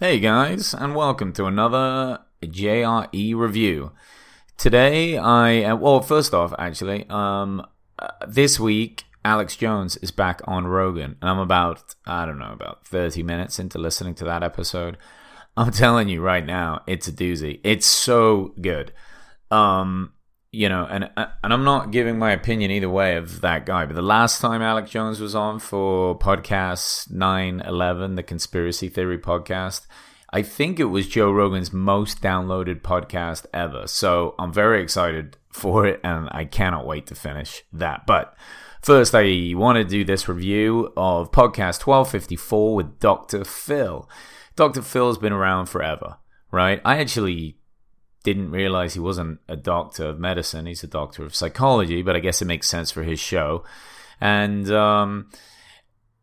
Hey guys, and welcome to another JRE review. Today, I uh, well, first off, actually, um, uh, this week Alex Jones is back on Rogan, and I'm about I don't know about 30 minutes into listening to that episode. I'm telling you right now, it's a doozy. It's so good. Um, you know, and uh, and I'm not giving my opinion either way of that guy. But the last time Alex Jones was on for podcast nine eleven, the conspiracy theory podcast, I think it was Joe Rogan's most downloaded podcast ever. So I'm very excited for it, and I cannot wait to finish that. But first, I want to do this review of podcast 1254 with Dr. Phil. Dr. Phil's been around forever, right? I actually didn't realize he wasn't a doctor of medicine. He's a doctor of psychology, but I guess it makes sense for his show. And um,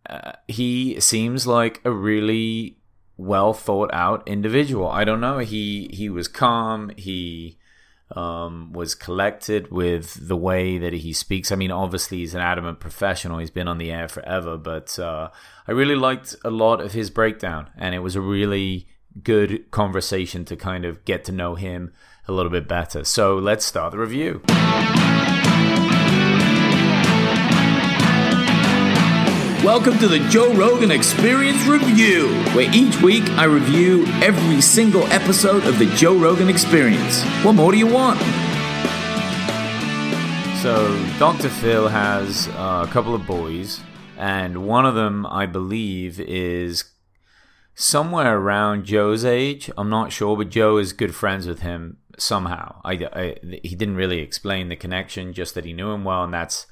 uh, he seems like a really well thought out individual. I don't know. He he was calm. He um, was collected with the way that he speaks. I mean, obviously he's an adamant professional. He's been on the air forever, but uh, I really liked a lot of his breakdown, and it was a really good conversation to kind of get to know him a little bit better. So let's start the review. Welcome to the Joe Rogan Experience Review, where each week I review every single episode of the Joe Rogan Experience. What more do you want? So, Dr. Phil has uh, a couple of boys, and one of them, I believe, is somewhere around Joe's age. I'm not sure, but Joe is good friends with him somehow. I, I, he didn't really explain the connection, just that he knew him well, and that's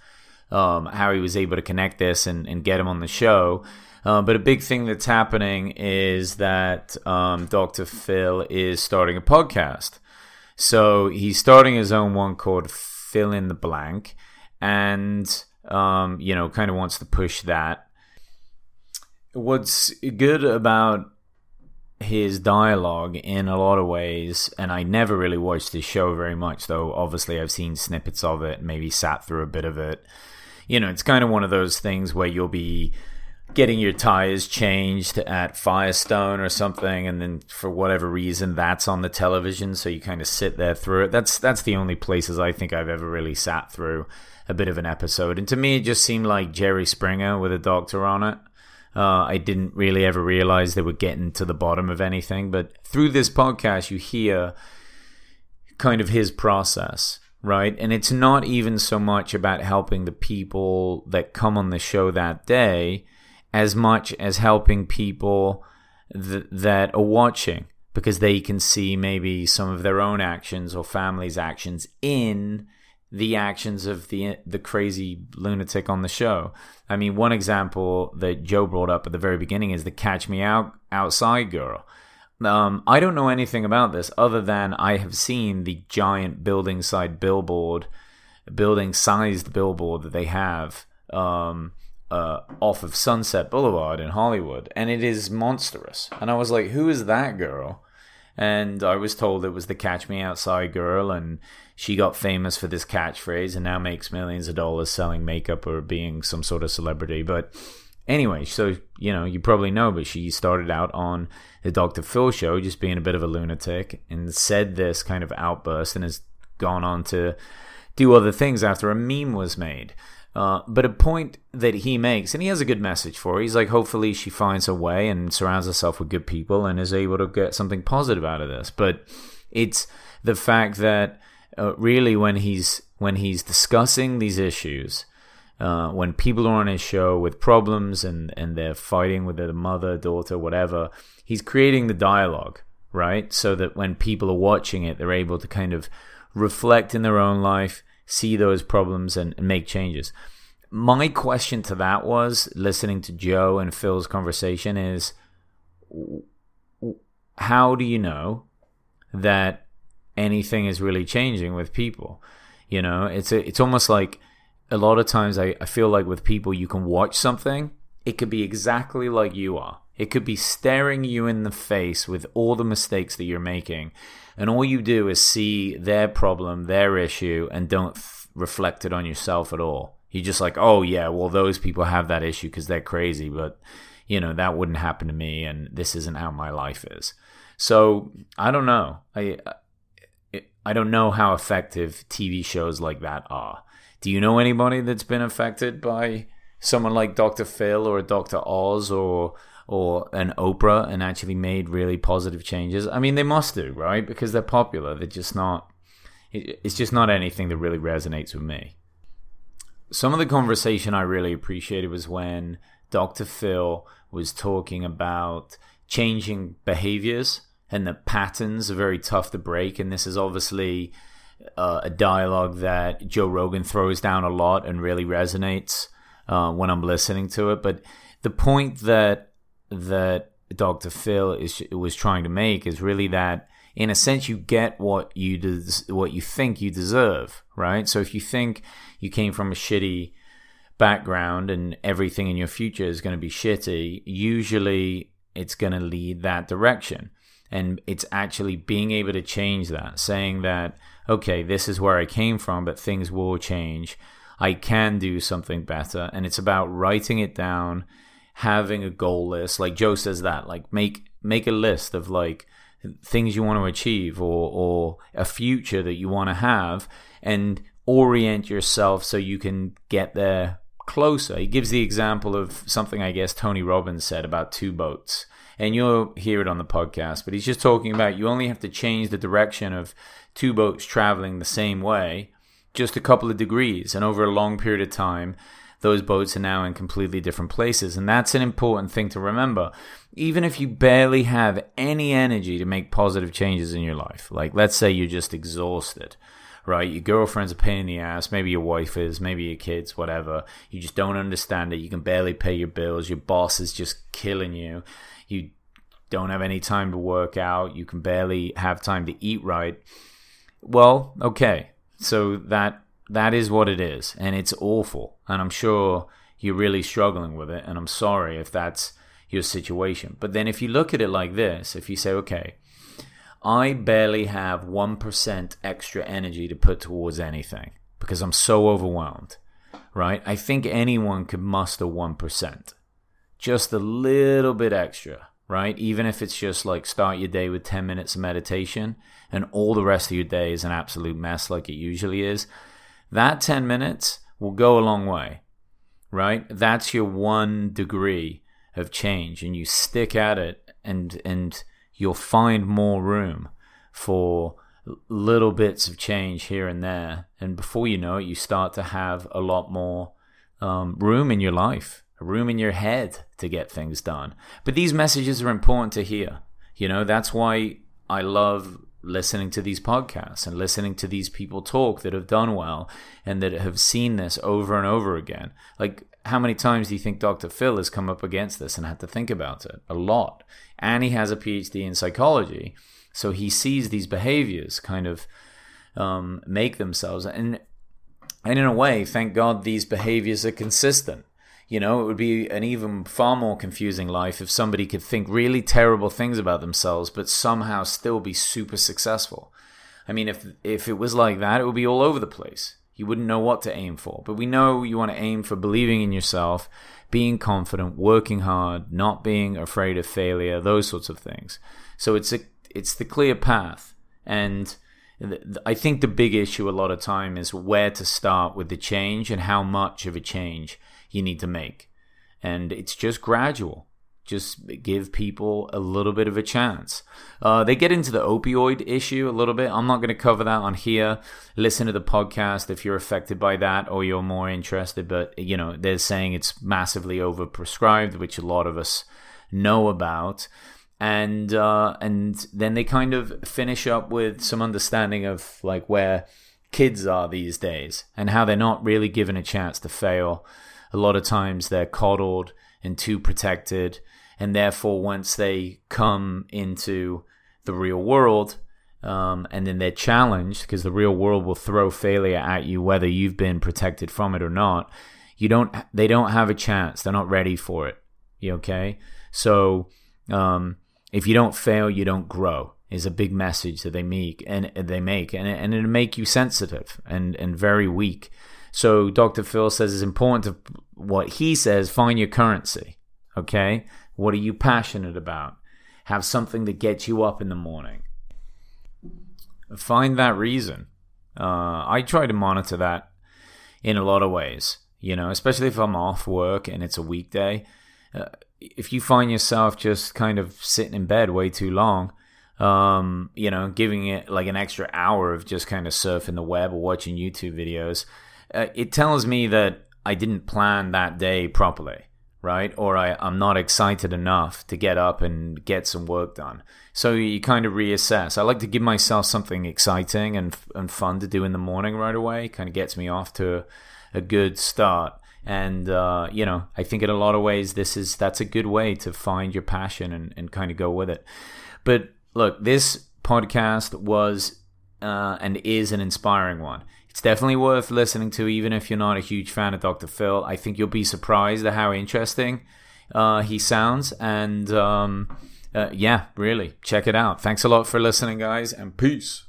um, how he was able to connect this and, and get him on the show. Uh, but a big thing that's happening is that um, Dr. Phil is starting a podcast. So he's starting his own one called Phil in the Blank, and um, you know, kind of wants to push that what's good about his dialogue in a lot of ways, and I never really watched this show very much, though obviously I've seen snippets of it, maybe sat through a bit of it. You know, it's kind of one of those things where you'll be getting your tires changed at Firestone or something, and then for whatever reason that's on the television, so you kind of sit there through it. That's that's the only places I think I've ever really sat through a bit of an episode, and to me it just seemed like Jerry Springer with a doctor on it. Uh, I didn't really ever realize they were getting to the bottom of anything, but through this podcast, you hear kind of his process, right? And it's not even so much about helping the people that come on the show that day as much as helping people th- that are watching because they can see maybe some of their own actions or family's actions in the actions of the the crazy lunatic on the show. I mean, one example that Joe brought up at the very beginning is the "Catch Me Out Outside" girl. Um, I don't know anything about this other than I have seen the giant building side billboard, building sized billboard that they have um, uh, off of Sunset Boulevard in Hollywood, and it is monstrous. And I was like, "Who is that girl?" And I was told it was the "Catch Me Outside" girl, and she got famous for this catchphrase and now makes millions of dollars selling makeup or being some sort of celebrity. But anyway, so you know, you probably know, but she started out on the Dr. Phil show just being a bit of a lunatic and said this kind of outburst and has gone on to do other things after a meme was made. Uh, but a point that he makes, and he has a good message for he's like, hopefully she finds a way and surrounds herself with good people and is able to get something positive out of this. But it's the fact that uh, really when he's when he's discussing these issues, uh, when people are on his show with problems and and they're fighting with their mother, daughter, whatever, he's creating the dialogue, right? So that when people are watching it, they're able to kind of reflect in their own life, see those problems, and, and make changes. My question to that was listening to Joe and Phil's conversation is how do you know that anything is really changing with people. You know, it's a, it's almost like a lot of times I, I feel like with people you can watch something, it could be exactly like you are. It could be staring you in the face with all the mistakes that you're making, and all you do is see their problem, their issue, and don't f- reflect it on yourself at all. You're just like, oh yeah, well those people have that issue because they're crazy, but you know, that wouldn't happen to me and this isn't how my life is. So I don't know. I, I don't know how effective TV shows like that are. Do you know anybody that's been affected by someone like Dr. Phil or Dr. Oz or or an Oprah and actually made really positive changes? I mean, they must do, right? Because they're popular. They're just not. It's just not anything that really resonates with me. Some of the conversation I really appreciated was when Dr. Phil was talking about changing behaviors and the patterns are very tough to break. And this is obviously uh, a dialogue that Joe Rogan throws down a lot and really resonates uh, when I'm listening to it. But the point that that Dr. Phil is was trying to make is really that in a sense you get what you des- what you think you deserve, right? So if you think you came from a shitty background and everything in your future is going to be shitty, usually it's going to lead that direction. And it's actually being able to change that, saying that, okay, this is where I came from, but things will change. I can do something better. And it's about writing it down having a goal list. Like joe says that like make make a list of like things you want to achieve or or a future that you want to have and orient yourself so you can get there closer. He gives the example of something i guess tony robbins said about two boats. And you'll hear it on the podcast but he's just talking about you only have to change the direction of two boats traveling the same way just a couple of degrees. And over a long period of time those boats are now in completely different places. And that's an important thing to remember. Even if you barely have any energy to make positive changes in your life, like let's say you're just exhausted, right? Your girlfriend's a pain in the ass, maybe your wife is, maybe your kids, whatever. You just don't understand it. You can barely pay your bills. Your boss is just killing you. You don't have any time to work out. You can barely have time to eat right. Well, okay. So that that is what it is, and it's awful. And I'm sure you're really struggling with it, and I'm sorry if that's your situation. But then if you look at it like this, if you say, okay, I barely have 1% extra energy to put towards anything because I'm so overwhelmed, right? I think anyone could muster 1%, just a little bit extra, right? Even if it's just like start your day with 10 minutes of meditation and all the rest of your day is an absolute mess like it usually is that 10 minutes will go a long way, right? That's your one degree of change, and you stick at it, and, and you'll find more room for little bits of change here and there. And before you know it, you start to have a lot more um, room in your life, room in your head to get things done. But these messages are important to hear. You know, that's why I love listening to these podcasts and listening to these people talk that have done well and that have seen this over and over again. Like, how many times do you think Dr. Phil has come up against this and had to think about it? A lot. And he has a PhD in psychology. So he sees these behaviors kind of um, make themselves. And, and in a way, thank God these behaviors are consistent you know, it would be an even far more confusing life if somebody could think really terrible things about themselves, but somehow still be super successful. I mean, if if it was like that, it would be all over the place. You wouldn't know what to aim for. But we know you want to aim for believing in yourself, being confident, working hard, not being afraid of failure, those sorts of things. So it's a it's the clear path, and I think the big issue a lot of time is where to start with the change and how much of a change you need to make. And it's just gradual. Just give people a little bit of a chance. Uh, they get into the opioid issue a little bit. I'm not going to cover that on here. Listen to the podcast if you're affected by that or you're more interested. But, you know, they're saying it's massively overprescribed, which a lot of us know about and uh, and then they kind of finish up with some understanding of like where kids are these days and how they're not really given a chance to fail a lot of times they're coddled and too protected. And therefore, once they come into the real world, um, and then they're challenged because the real world will throw failure at you, whether you've been protected from it or not. You don't. They don't have a chance. They're not ready for it. You okay? So um, if you don't fail, you don't grow. Is a big message that they make, and they make, and and it'll make you sensitive and and very weak. So Dr. Phil says it's important to what he says, find your currency. Okay. What are you passionate about? Have something that gets you up in the morning. Find that reason. Uh, I try to monitor that in a lot of ways, you know, especially if I'm off work and it's a weekday. Uh, if you find yourself just kind of sitting in bed way too long, um, you know, giving it like an extra hour of just kind of surfing the web or watching YouTube videos, uh, it tells me that I didn't plan that day properly, right? Or I, I'm not excited enough to get up and get some work done. So you kind of reassess. I like to give myself something exciting and, and fun to do in the morning right away. Kind of gets me off to a good start and uh, you know i think in a lot of ways this is that's a good way to find your passion and, and kind of go with it. But look this podcast was uh, and is an inspiring one. It's definitely worth listening to even if you're not a huge fan of dr phil. I think you'll be surprised at how interesting uh, he sounds. And um, uh, yeah really check it out. Thanks a lot for listening guys and peace